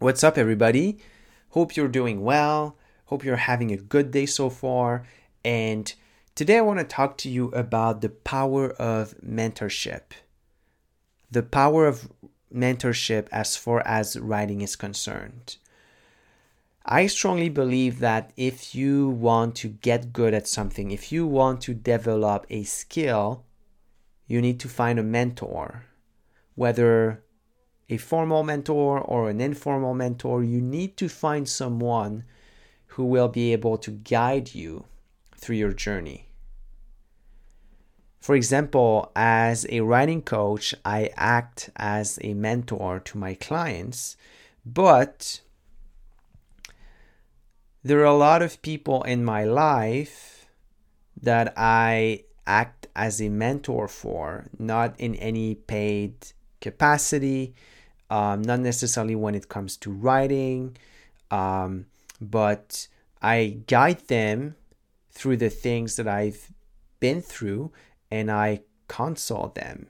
What's up, everybody? Hope you're doing well. Hope you're having a good day so far. And today I want to talk to you about the power of mentorship. The power of mentorship as far as writing is concerned. I strongly believe that if you want to get good at something, if you want to develop a skill, you need to find a mentor, whether a formal mentor or an informal mentor, you need to find someone who will be able to guide you through your journey. For example, as a writing coach, I act as a mentor to my clients, but there are a lot of people in my life that I act as a mentor for, not in any paid capacity, um, not necessarily when it comes to writing, um, but I guide them through the things that I've been through and I console them.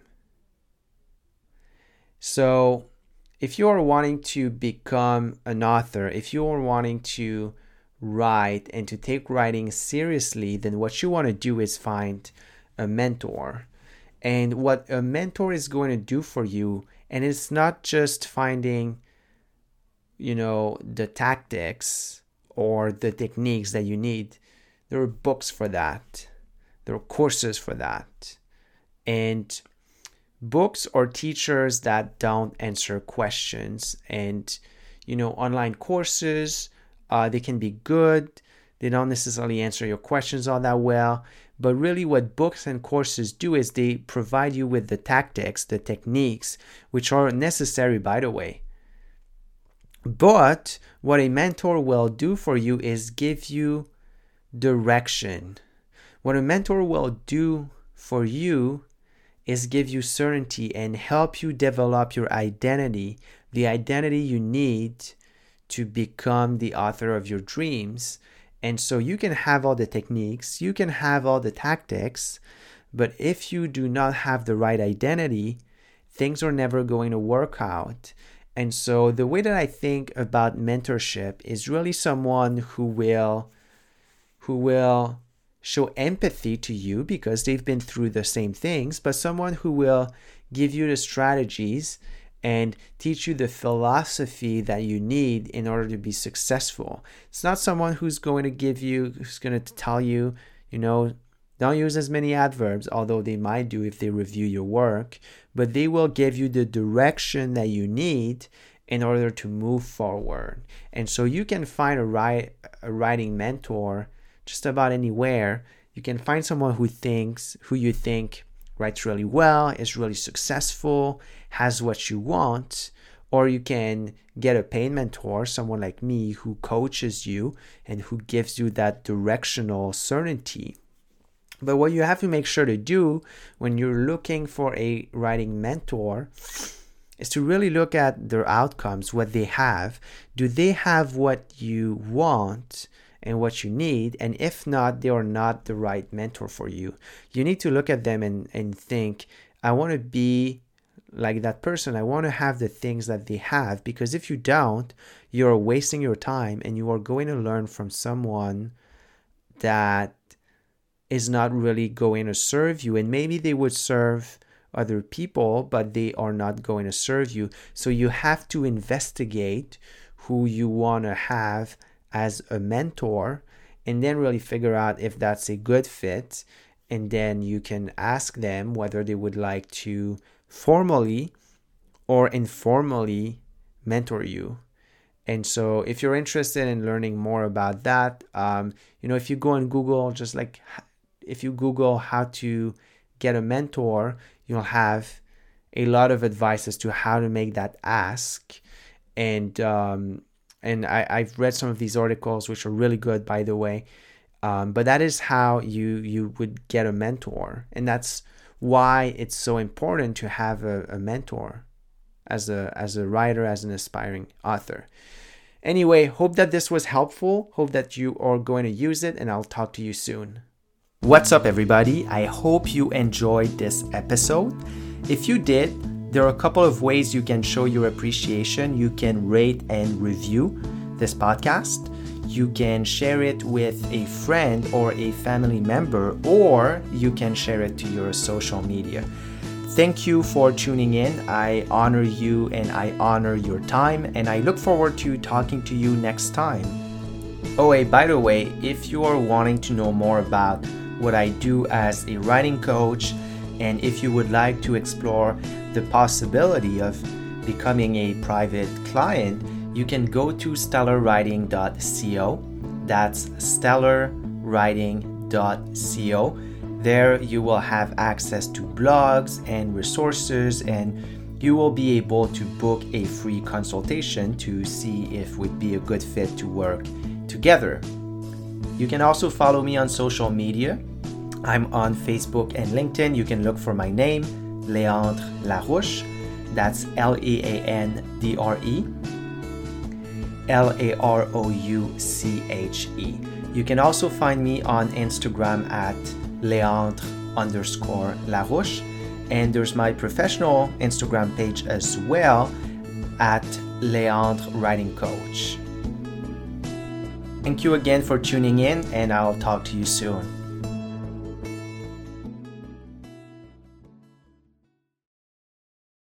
So, if you are wanting to become an author, if you are wanting to write and to take writing seriously, then what you want to do is find a mentor. And what a mentor is going to do for you and it's not just finding, you know, the tactics or the techniques that you need. There are books for that, there are courses for that. And books or teachers that don't answer questions. And, you know, online courses, uh, they can be good. They don't necessarily answer your questions all that well. But really, what books and courses do is they provide you with the tactics, the techniques, which are necessary, by the way. But what a mentor will do for you is give you direction. What a mentor will do for you is give you certainty and help you develop your identity, the identity you need to become the author of your dreams and so you can have all the techniques, you can have all the tactics, but if you do not have the right identity, things are never going to work out. And so the way that I think about mentorship is really someone who will who will show empathy to you because they've been through the same things, but someone who will give you the strategies and teach you the philosophy that you need in order to be successful. It's not someone who's going to give you, who's going to tell you, you know, don't use as many adverbs, although they might do if they review your work, but they will give you the direction that you need in order to move forward. And so you can find a, write, a writing mentor just about anywhere. You can find someone who thinks, who you think writes really well, is really successful, has what you want, or you can get a paid mentor, someone like me who coaches you and who gives you that directional certainty. But what you have to make sure to do when you're looking for a writing mentor is to really look at their outcomes, what they have. Do they have what you want? And what you need. And if not, they are not the right mentor for you. You need to look at them and, and think, I want to be like that person. I want to have the things that they have because if you don't, you're wasting your time and you are going to learn from someone that is not really going to serve you. And maybe they would serve other people, but they are not going to serve you. So you have to investigate who you want to have as a mentor and then really figure out if that's a good fit. And then you can ask them whether they would like to formally or informally mentor you. And so, if you're interested in learning more about that, um, you know, if you go on Google, just like if you Google how to get a mentor, you'll have a lot of advice as to how to make that ask. And um, and I, I've read some of these articles, which are really good, by the way. Um, but that is how you you would get a mentor, and that's why it's so important to have a, a mentor as a as a writer, as an aspiring author. Anyway, hope that this was helpful. Hope that you are going to use it, and I'll talk to you soon. What's up, everybody? I hope you enjoyed this episode. If you did, there are a couple of ways you can show your appreciation. You can rate and review this podcast. You can share it with a friend or a family member, or you can share it to your social media. Thank you for tuning in. I honor you and I honor your time, and I look forward to talking to you next time. Oh, hey, by the way, if you are wanting to know more about what I do as a writing coach, and if you would like to explore the possibility of becoming a private client, you can go to stellarwriting.co. That's stellarwriting.co. There you will have access to blogs and resources and you will be able to book a free consultation to see if we'd be a good fit to work together. You can also follow me on social media. I'm on Facebook and LinkedIn. You can look for my name, Leandre Larouche. That's L E A N D R E L A R O U C H E. You can also find me on Instagram at Leandre underscore Larouche. And there's my professional Instagram page as well at Leandre Writing Coach. Thank you again for tuning in, and I'll talk to you soon.